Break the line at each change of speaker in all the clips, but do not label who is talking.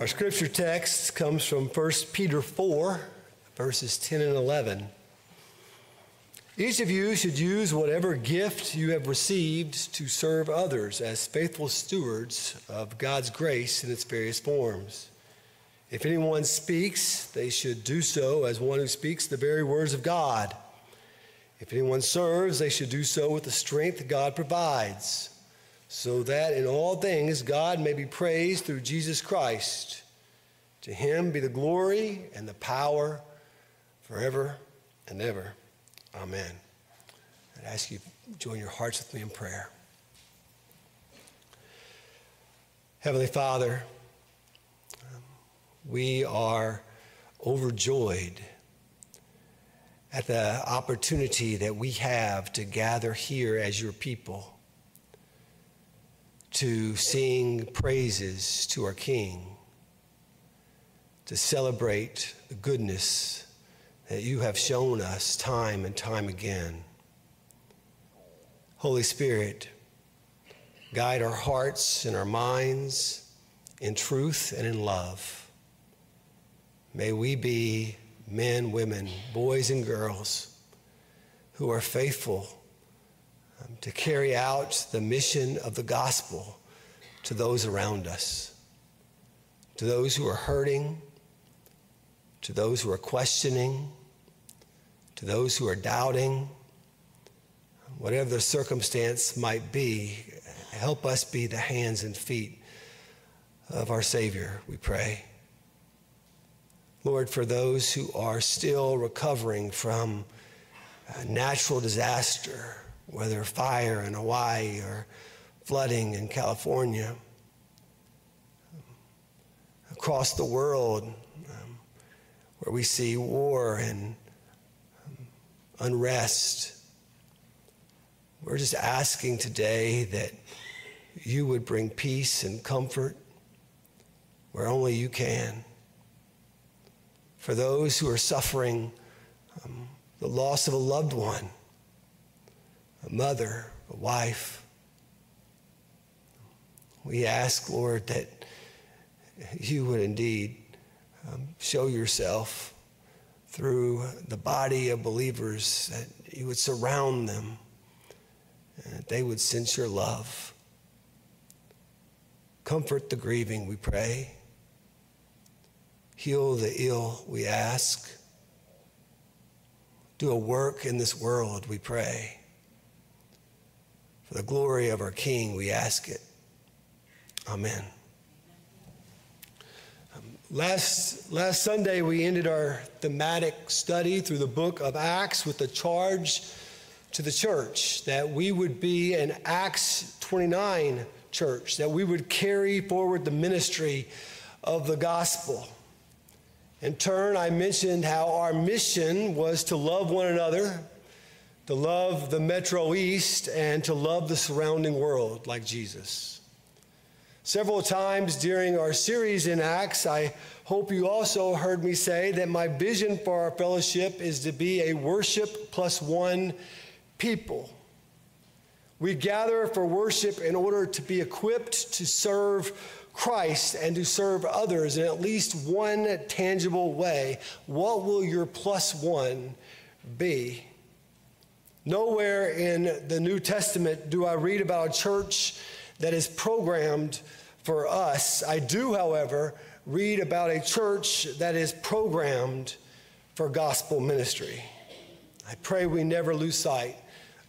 Our scripture text comes from 1 Peter 4, verses 10 and 11. Each of you should use whatever gift you have received to serve others as faithful stewards of God's grace in its various forms. If anyone speaks, they should do so as one who speaks the very words of God. If anyone serves, they should do so with the strength God provides so that in all things God may be praised through Jesus Christ. To him be the glory and the power forever and ever. Amen. I'd ask you join your hearts with me in prayer. Heavenly Father, we are overjoyed at the opportunity that we have to gather here as your people to sing praises to our King, to celebrate the goodness that you have shown us time and time again. Holy Spirit, guide our hearts and our minds in truth and in love. May we be men, women, boys, and girls who are faithful to carry out the mission of the gospel to those around us, to those who are hurting, to those who are questioning, to those who are doubting. Whatever the circumstance might be, help us be the hands and feet of our Savior, we pray. Lord, for those who are still recovering from natural disaster, whether fire in Hawaii or flooding in California. Across the world, um, where we see war and um, unrest, we're just asking today that you would bring peace and comfort where only you can. For those who are suffering um, the loss of a loved one, a mother, a wife. We ask, Lord, that you would indeed um, show yourself through the body of believers, that you would surround them, and that they would sense your love. Comfort the grieving, we pray. Heal the ill, we ask. Do a work in this world, we pray. The glory of our King, we ask it. Amen. Um, last, last Sunday, we ended our thematic study through the book of Acts with the charge to the church that we would be an Acts 29 church, that we would carry forward the ministry of the gospel. In turn, I mentioned how our mission was to love one another to love the Metro East, and to love the surrounding world like Jesus. Several times during our series in Acts, I hope you also heard me say that my vision for our fellowship is to be a worship plus one people. We gather for worship in order to be equipped to serve Christ and to serve others in at least one tangible way. What will your plus one be? Nowhere in the New Testament do I read about a church that is programmed for us. I do, however, read about a church that is programmed for gospel ministry. I pray we never lose sight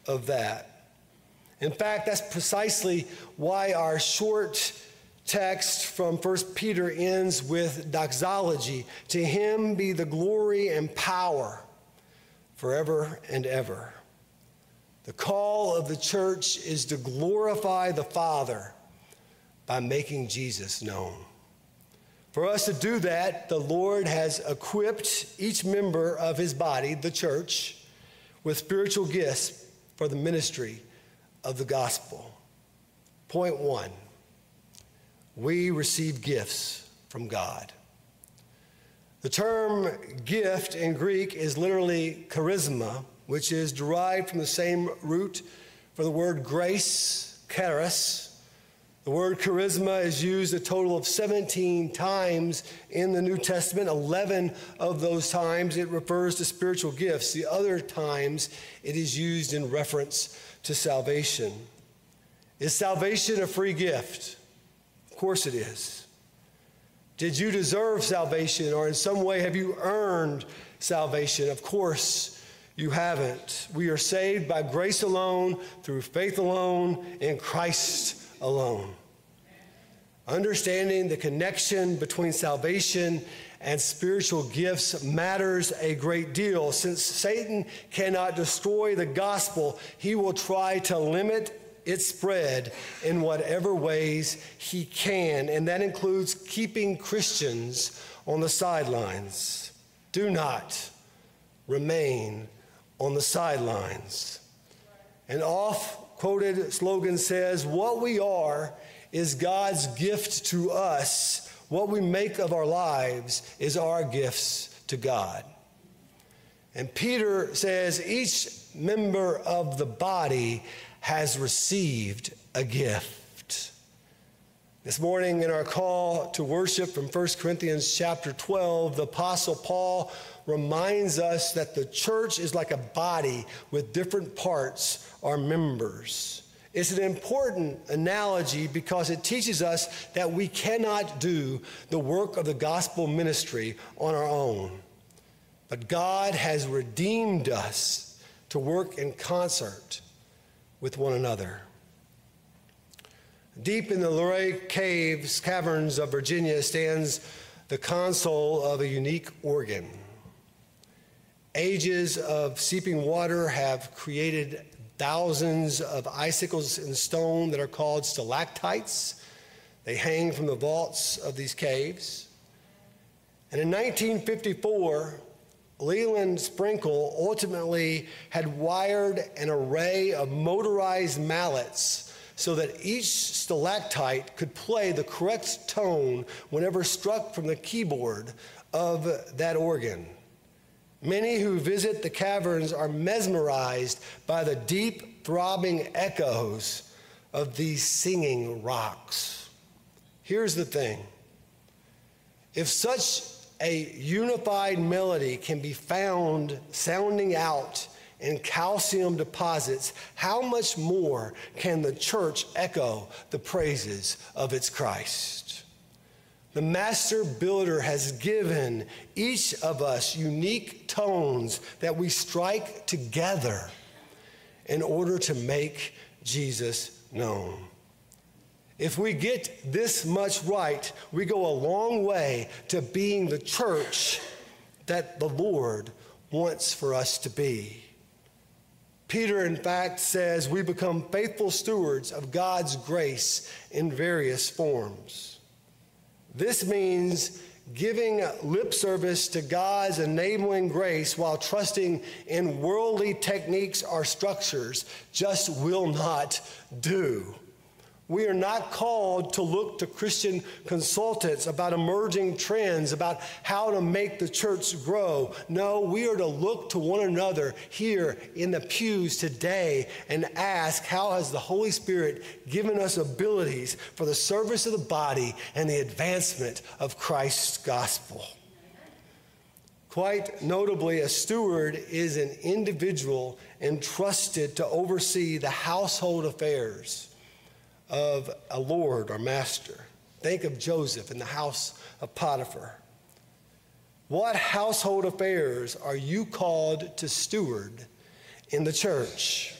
of that. In fact, that's precisely why our short text from 1 Peter ends with doxology. To him be the glory and power forever and ever. The call of the church is to glorify the Father by making Jesus known. For us to do that, the Lord has equipped each member of his body, the church, with spiritual gifts for the ministry of the gospel. Point one we receive gifts from God. The term gift in Greek is literally charisma which is derived from the same root for the word grace, charis, The word charisma is used a total of 17 times in the New Testament. 11 of those times it refers to spiritual gifts. The other times it is used in reference to salvation. Is salvation a free gift? Of course it is. Did you deserve salvation or in some way have you earned salvation? Of course you haven't. We are saved by grace alone, through faith alone, in Christ alone. Understanding the connection between salvation and spiritual gifts matters a great deal. Since Satan cannot destroy the gospel, he will try to limit its spread in whatever ways he can, and that includes keeping Christians on the sidelines. Do not remain on the sidelines. An oft quoted slogan says, What we are is God's gift to us. What we make of our lives is our gifts to God. And Peter says, Each member of the body has received a gift. This morning in our call to worship from 1 Corinthians chapter 12, the apostle Paul reminds us that the church is like a body with different parts or members. It's an important analogy because it teaches us that we cannot do the work of the gospel ministry on our own. But God has redeemed us to work in concert with one another. Deep in the Luray Caves, caverns of Virginia, stands the console of a unique organ. Ages of seeping water have created thousands of icicles in stone that are called stalactites. They hang from the vaults of these caves. And in 1954, Leland Sprinkle ultimately had wired an array of motorized mallets so that each stalactite could play the correct tone whenever struck from the keyboard of that organ. Many who visit the caverns are mesmerized by the deep, throbbing echoes of these singing rocks. Here's the thing if such a unified melody can be found sounding out in calcium deposits, how much more can the church echo the praises of its Christ? The master builder has given each of us unique tones that we strike together in order to make Jesus known. If we get this much right, we go a long way to being the church that the Lord wants for us to be. Peter, in fact, says we become faithful stewards of God's grace in various forms. This means giving lip service to God's enabling grace while trusting in worldly techniques or structures just will not do. We are not called to look to Christian consultants about emerging trends, about how to make the church grow. No, we are to look to one another here in the pews today and ask, How has the Holy Spirit given us abilities for the service of the body and the advancement of Christ's gospel? Quite notably, a steward is an individual entrusted to oversee the household affairs of a lord or master. Think of Joseph in the house of Potiphar. What household affairs are you called to steward in the church?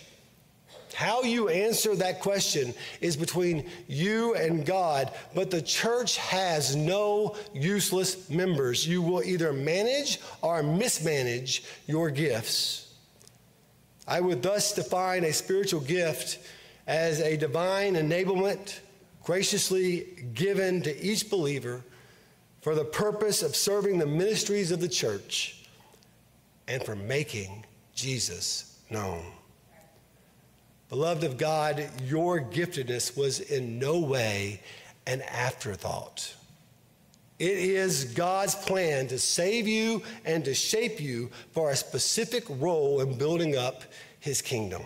How you answer that question is between you and God, but the church has no useless members. You will either manage or mismanage your gifts. I would thus define a spiritual gift as a divine enablement graciously given to each believer for the purpose of serving the ministries of the church and for making Jesus known. Beloved of God, your giftedness was in no way an afterthought. It is God's plan to save you and to shape you for a specific role in building up his kingdom.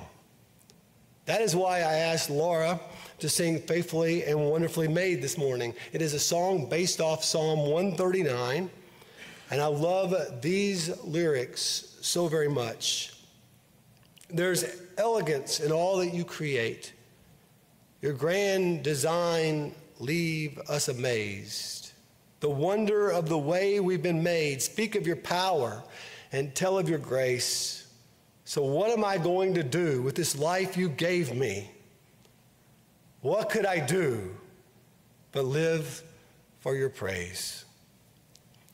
That is why I asked Laura to sing Faithfully and Wonderfully Made this morning. It is a song based off Psalm 139, and I love these lyrics so very much. There's elegance in all that you create. Your grand design leave us amazed. The wonder of the way we've been made. Speak of your power and tell of your grace. So, what am I going to do with this life you gave me? What could I do but live for your praise?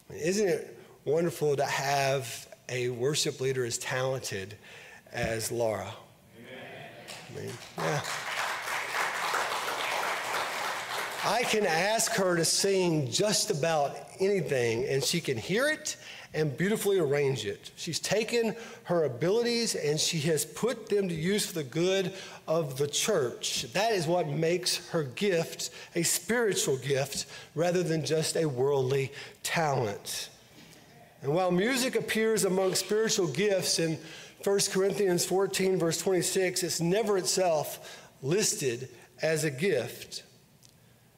Isn't it wonderful to have a worship leader as talented as Laura? Amen. I mean, yeah. I can ask her to sing just about anything, and she can hear it and beautifully arrange it. She's taken her abilities and she has put them to use for the good of the church. That is what makes her gift a spiritual gift rather than just a worldly talent. And while music appears among spiritual gifts in 1 Corinthians 14, verse 26, it's never itself listed as a gift.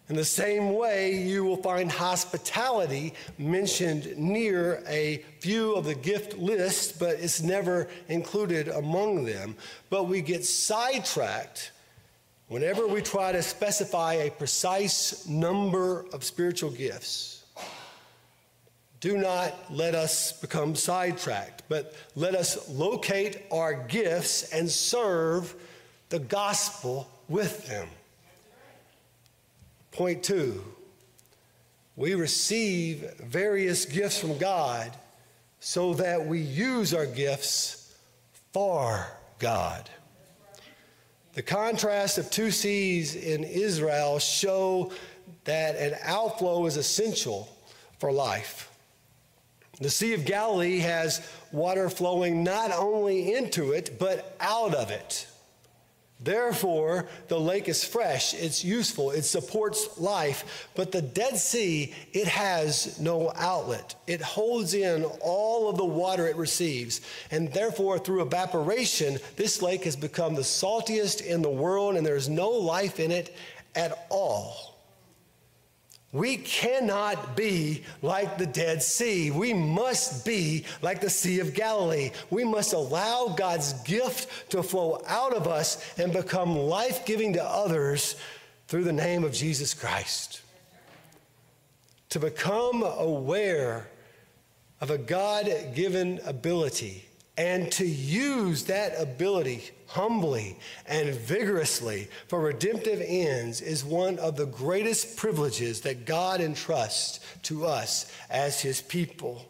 In the same way, you will find hospitality mentioned near a few of the gift lists, but it's never included among them. But we get sidetracked whenever we try to specify a precise number of spiritual gifts. Do not let us become sidetracked, but let us locate our gifts and serve the gospel with them. Point two, we receive various gifts from God so that we use our gifts for God. The contrast of two seas in Israel show that an outflow is essential for life. The Sea of Galilee has water flowing not only into it, but out of it. Therefore, the lake is fresh, it's useful, it supports life. But the Dead Sea, it has no outlet. It holds in all of the water it receives. And therefore, through evaporation, this lake has become the saltiest in the world, and there's no life in it at all. We cannot be like the Dead Sea. We must be like the Sea of Galilee. We must allow God's gift to flow out of us and become life giving to others through the name of Jesus Christ. To become aware of a God given ability and to use that ability humbly and vigorously for redemptive ends is one of the greatest privileges that God entrusts to us as his people.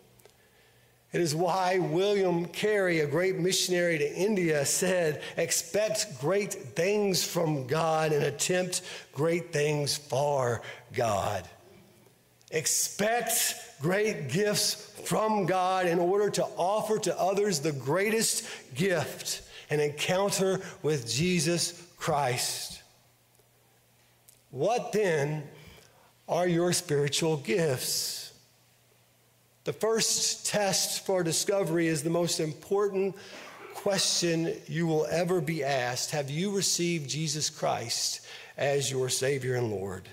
It is why William Carey, a great missionary to India, said, Expect great things from God and attempt great things for God. Expect great gifts from God in order to offer to others the greatest gift an encounter with Jesus Christ. What then are your spiritual gifts? The first test for discovery is the most important question you will ever be asked Have you received Jesus Christ as your Savior and Lord?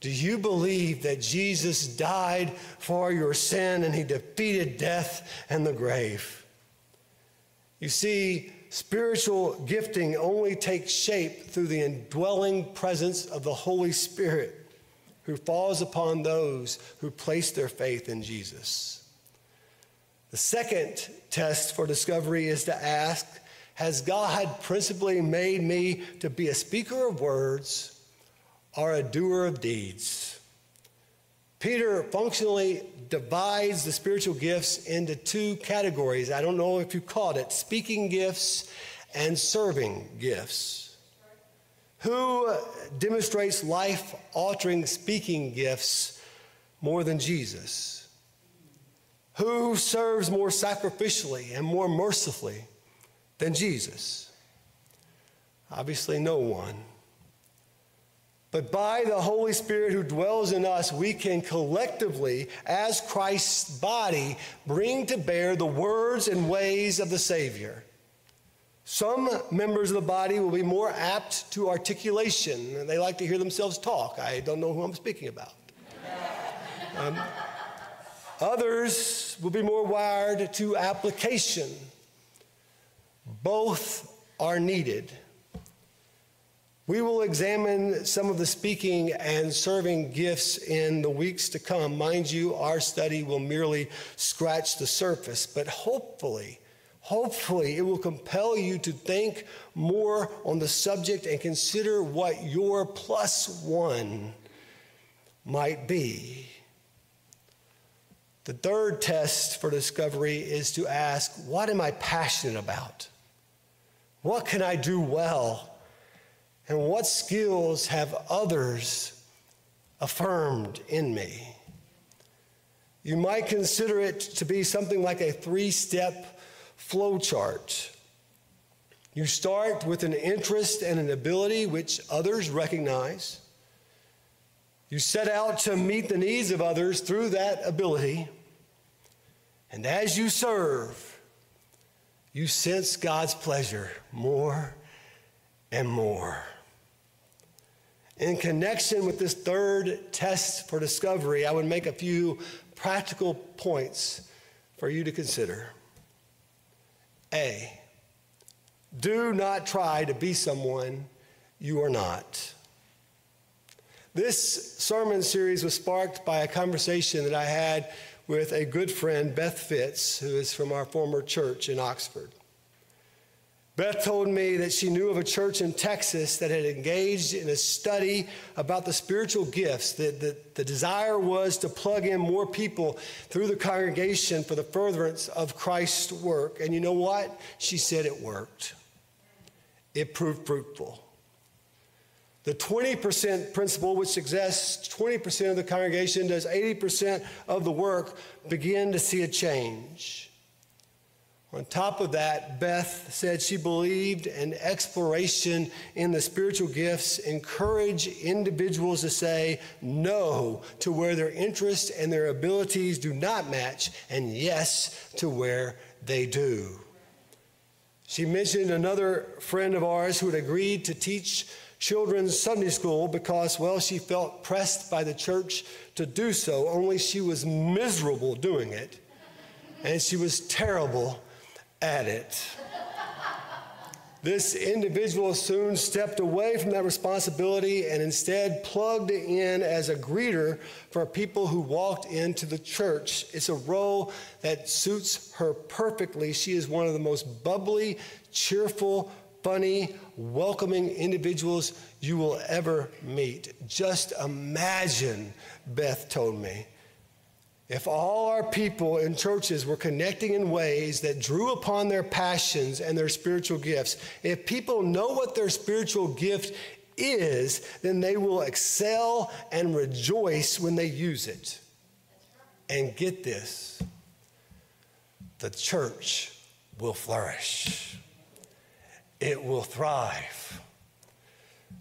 Do you believe that Jesus died for your sin and he defeated death and the grave? You see, spiritual gifting only takes shape through the indwelling presence of the Holy Spirit who falls upon those who place their faith in Jesus. The second test for discovery is to ask Has God principally made me to be a speaker of words? or a doer of deeds. Peter functionally divides the spiritual gifts into two categories. I don't know if you caught it speaking gifts and serving gifts. Who demonstrates life altering speaking gifts more than Jesus? Who serves more sacrificially and more mercifully than Jesus? Obviously, no one. But by the Holy Spirit who dwells in us, we can collectively, as Christ's body, bring to bear the words and ways of the Savior. Some members of the body will be more apt to articulation. and They like to hear themselves talk. I don't know who I'm speaking about. Um, others will be more wired to application. Both are needed. We will examine some of the speaking and serving gifts in the weeks to come. Mind you, our study will merely scratch the surface, but hopefully, hopefully, it will compel you to think more on the subject and consider what your plus one might be. The third test for discovery is to ask, What am I passionate about? What can I do well? And what skills have others affirmed in me? You might consider it to be something like a three step flow chart. You start with an interest and an ability which others recognize. You set out to meet the needs of others through that ability. And as you serve, you sense God's pleasure more and more. In connection with this third test for discovery, I would make a few practical points for you to consider. A, do not try to be someone you are not. This sermon series was sparked by a conversation that I had with a good friend, Beth Fitz, who is from our former church in Oxford. Beth told me that she knew of a church in Texas that had engaged in a study about the spiritual gifts. That the, the desire was to plug in more people through the congregation for the furtherance of Christ's work. And you know what? She said it worked, it proved fruitful. The 20% principle, which suggests 20% of the congregation does 80% of the work, begin to see a change. On top of that, Beth said she believed an exploration in the spiritual gifts encourage individuals to say no to where their interests and their abilities do not match, and yes to where they do. She mentioned another friend of ours who had agreed to teach children's Sunday school because, well, she felt pressed by the church to do so, only she was miserable doing it, and she was terrible at it. This individual soon stepped away from that responsibility and instead plugged in as a greeter for people who walked into the church. It's a role that suits her perfectly. She is one of the most bubbly, cheerful, funny, welcoming individuals you will ever meet. Just imagine, Beth told me, if all our people in churches were connecting in ways that drew upon their passions and their spiritual gifts, if people know what their spiritual gift is, then they will excel and rejoice when they use it. And get this the church will flourish, it will thrive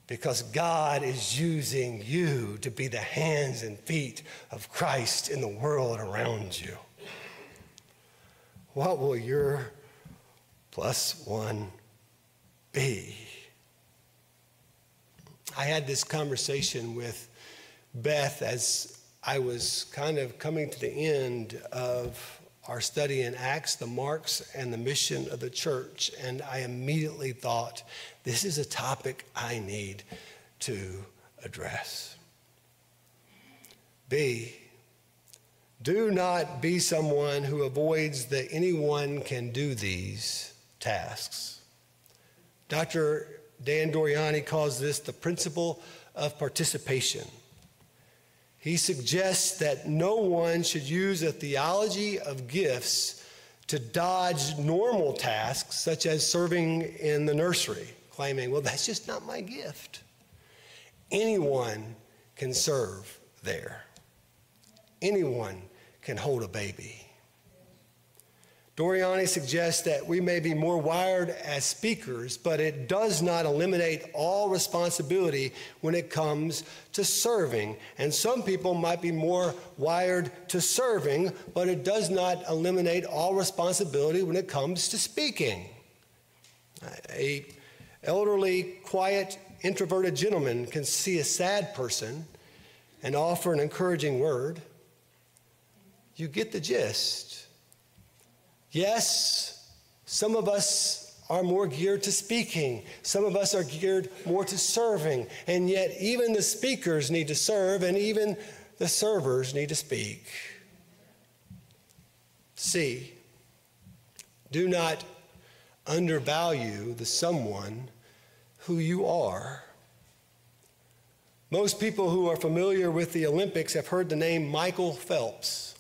because God is using you to be the hands and feet of Christ in the world around you. What will your plus one be? I had this conversation with Beth as I was kind of coming to the end of our study in Acts, the marks and the mission of the church, and I immediately thought, this is a topic I need to address. B, do not be someone who avoids that anyone can do these tasks. Dr. Dan Doriani calls this the principle of participation. He suggests that no one should use a theology of gifts to dodge normal tasks, such as serving in the nursery, claiming, well, that's just not my gift. Anyone can serve there, anyone can hold a baby. Doriani suggests that we may be more wired as speakers, but it does not eliminate all responsibility when it comes to serving. And some people might be more wired to serving, but it does not eliminate all responsibility when it comes to speaking. A elderly, quiet, introverted gentleman can see a sad person and offer an encouraging word. You get the gist. Yes, some of us are more geared to speaking. Some of us are geared more to serving. And yet, even the speakers need to serve, and even the servers need to speak. C. Do not undervalue the someone who you are. Most people who are familiar with the Olympics have heard the name Michael Phelps.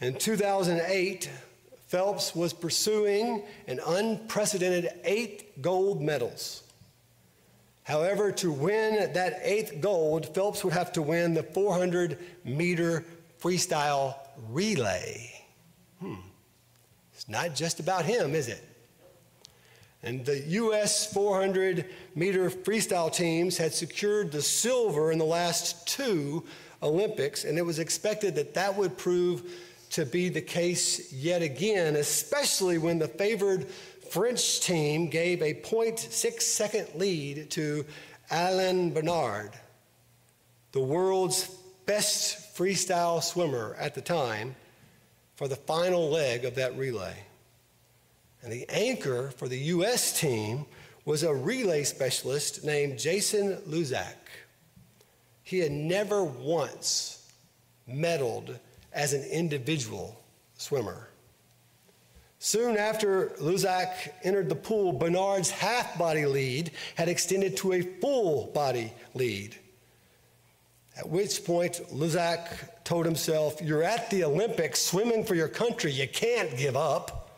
In 2008, Phelps was pursuing an unprecedented eight gold medals. However, to win that eighth gold, Phelps would have to win the 400 meter freestyle relay. Hmm. It's not just about him, is it? And the U.S. 400 meter freestyle teams had secured the silver in the last two Olympics, and it was expected that that would prove to be the case yet again, especially when the favored French team gave a 0.6 second lead to Alain Bernard, the world's best freestyle swimmer at the time, for the final leg of that relay. And the anchor for the U.S. team was a relay specialist named Jason Lezak. He had never once medaled as an individual swimmer. Soon after Lezak entered the pool, Bernard's half body lead had extended to a full body lead. At which point, Lezak told himself, You're at the Olympics swimming for your country. You can't give up.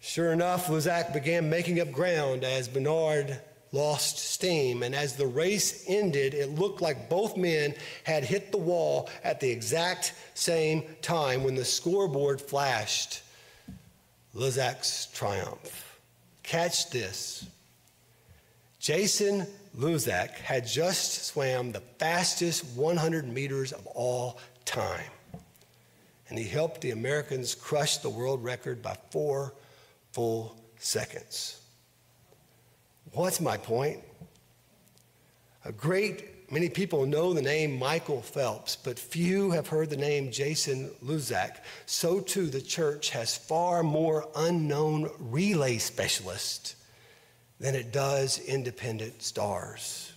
Sure enough, Lezak began making up ground as Bernard lost steam. And as the race ended, it looked like both men had hit the wall at the exact same time when the scoreboard flashed Lezak's triumph. Catch this. Jason Lezak had just swam the fastest 100 meters of all time. And he helped the Americans crush the world record by four full seconds. What's my point? A great many people know the name Michael Phelps, but few have heard the name Jason Lezak. So too, the church has far more unknown relay specialists than it does independent stars.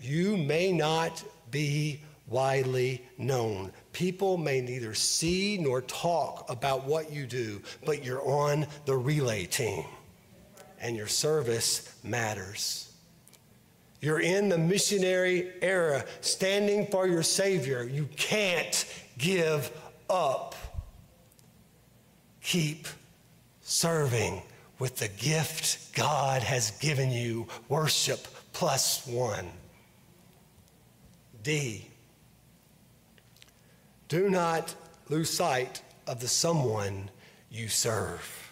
You may not be widely known. People may neither see nor talk about what you do, but you're on the relay team and your service matters. You're in the missionary era, standing for your Savior. You can't give up. Keep serving with the gift God has given you. Worship plus one. D. Do not lose sight of the someone you serve.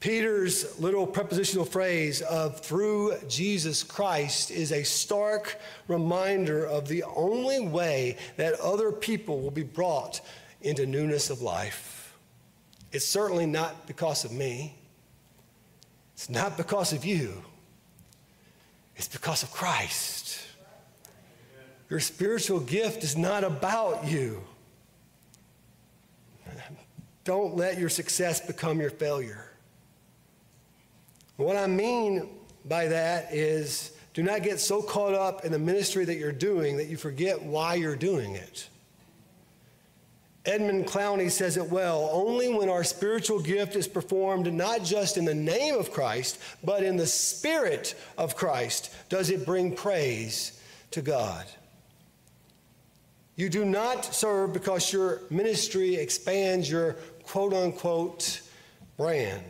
Peter's little prepositional phrase of through Jesus Christ is a stark reminder of the only way that other people will be brought into newness of life. It's certainly not because of me, it's not because of you, it's because of Christ. Your spiritual gift is not about you. Don't let your success become your failure. What I mean by that is do not get so caught up in the ministry that you're doing that you forget why you're doing it. Edmund Clowney says it well only when our spiritual gift is performed not just in the name of Christ, but in the spirit of Christ does it bring praise to God. You do not serve because your ministry expands your quote unquote brand.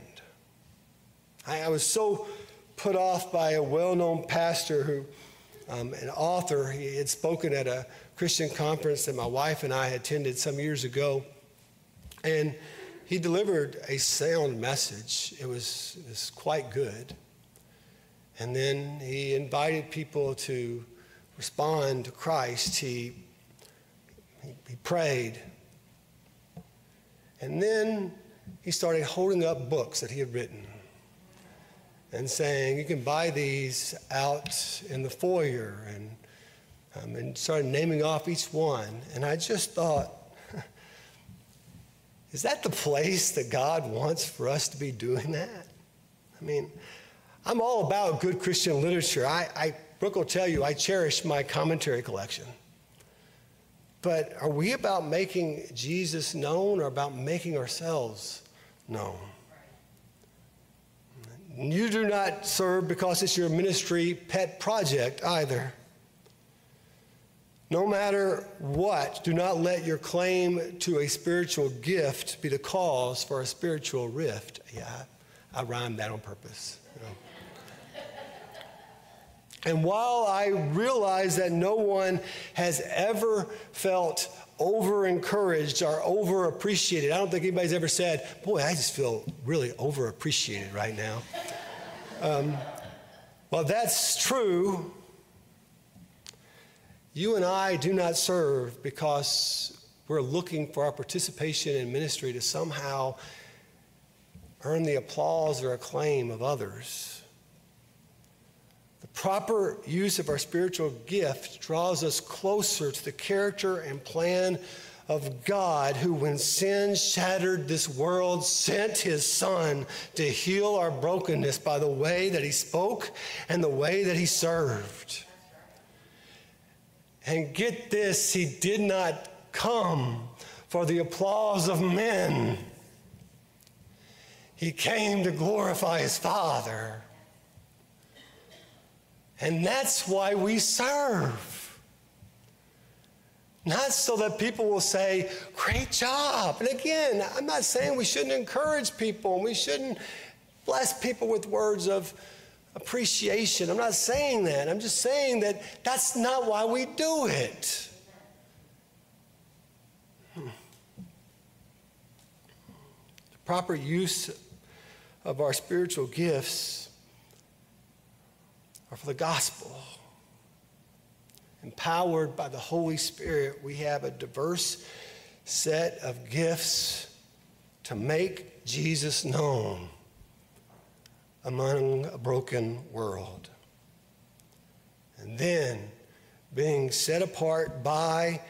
I, I was so put off by a well known pastor who, um, an author, he had spoken at a Christian conference that my wife and I attended some years ago. And he delivered a sound message. It was, it was quite good. And then he invited people to respond to Christ. He, he, he prayed. And then he started holding up books that he had written and saying, You can buy these out in the foyer, and, um, and started naming off each one. And I just thought, Is that the place that God wants for us to be doing that? I mean, I'm all about good Christian literature. I, I Brooke will tell you, I cherish my commentary collection. But are we about making Jesus known or about making ourselves known? You do not serve because it's your ministry pet project either. No matter what, do not let your claim to a spiritual gift be the cause for a spiritual rift. Yeah, I rhymed that on purpose. You know. And while I realize that no one has ever felt over encouraged or over appreciated, I don't think anybody's ever said, Boy, I just feel really over appreciated right now. Um, well, that's true. You and I do not serve because we're looking for our participation in ministry to somehow earn the applause or acclaim of others proper use of our spiritual gift draws us closer to the character and plan of God, who, when sin shattered this world, sent his Son to heal our brokenness by the way that he spoke and the way that he served. And get this, he did not come for the applause of men, he came to glorify his Father. And that's why we serve. Not so that people will say, great job. And again, I'm not saying we shouldn't encourage people and we shouldn't bless people with words of appreciation. I'm not saying that. I'm just saying that that's not why we do it. Hmm. The proper use of our spiritual gifts or for the gospel. Empowered by the Holy Spirit, we have a diverse set of gifts to make Jesus known among a broken world. And then, being set apart by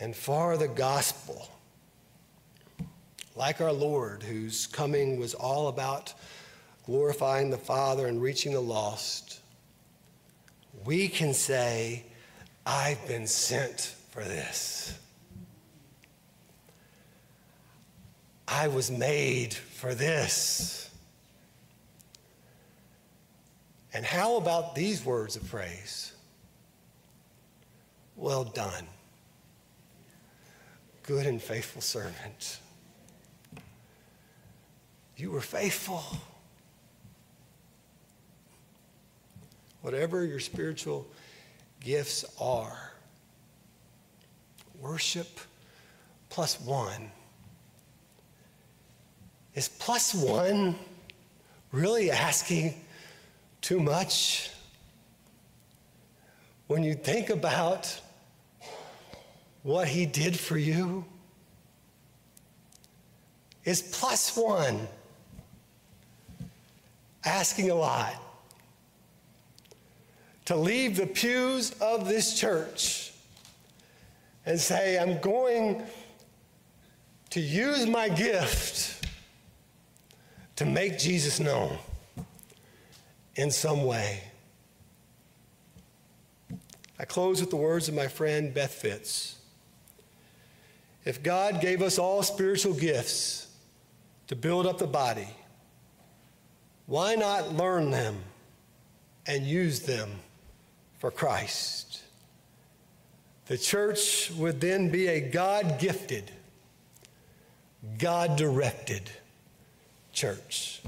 and for the gospel, like our Lord, whose coming was all about glorifying the Father and reaching the lost, we can say, I've been sent for this. I was made for this. And how about these words of praise? Well done, good and faithful servant. You were faithful. Whatever your spiritual gifts are, worship plus one. Is plus one really asking too much? When you think about what he did for you, is plus one asking a lot? To leave the pews of this church and say, I'm going to use my gift to make Jesus known in some way. I close with the words of my friend Beth Fitz. If God gave us all spiritual gifts to build up the body, why not learn them and use them for Christ. The church would then be a God gifted, God directed church.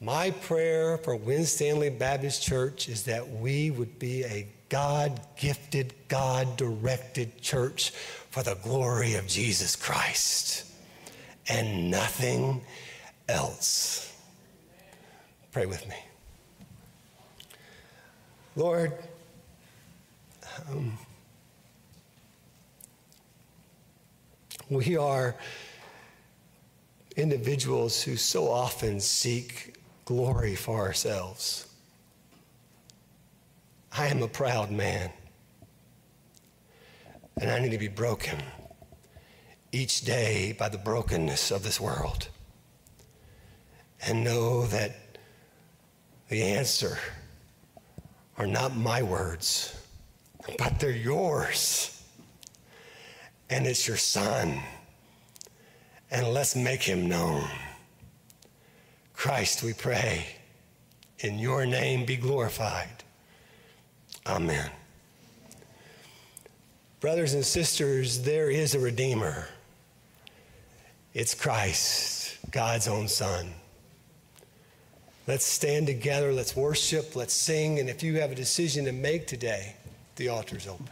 My prayer for Winstanley Baptist Church is that we would be a God gifted, God directed church for the glory of Jesus Christ and nothing else. Pray with me. Lord, um, we are individuals who so often seek glory for ourselves. I am a proud man, and I need to be broken each day by the brokenness of this world and know that the answer are not my words, but they're yours. And it's your son. And let's make him known. Christ, we pray, in your name be glorified. Amen. Brothers and sisters, there is a Redeemer. It's Christ, God's own Son. Let's stand together, let's worship, let's sing, and if you have a decision to make today, the altar's open.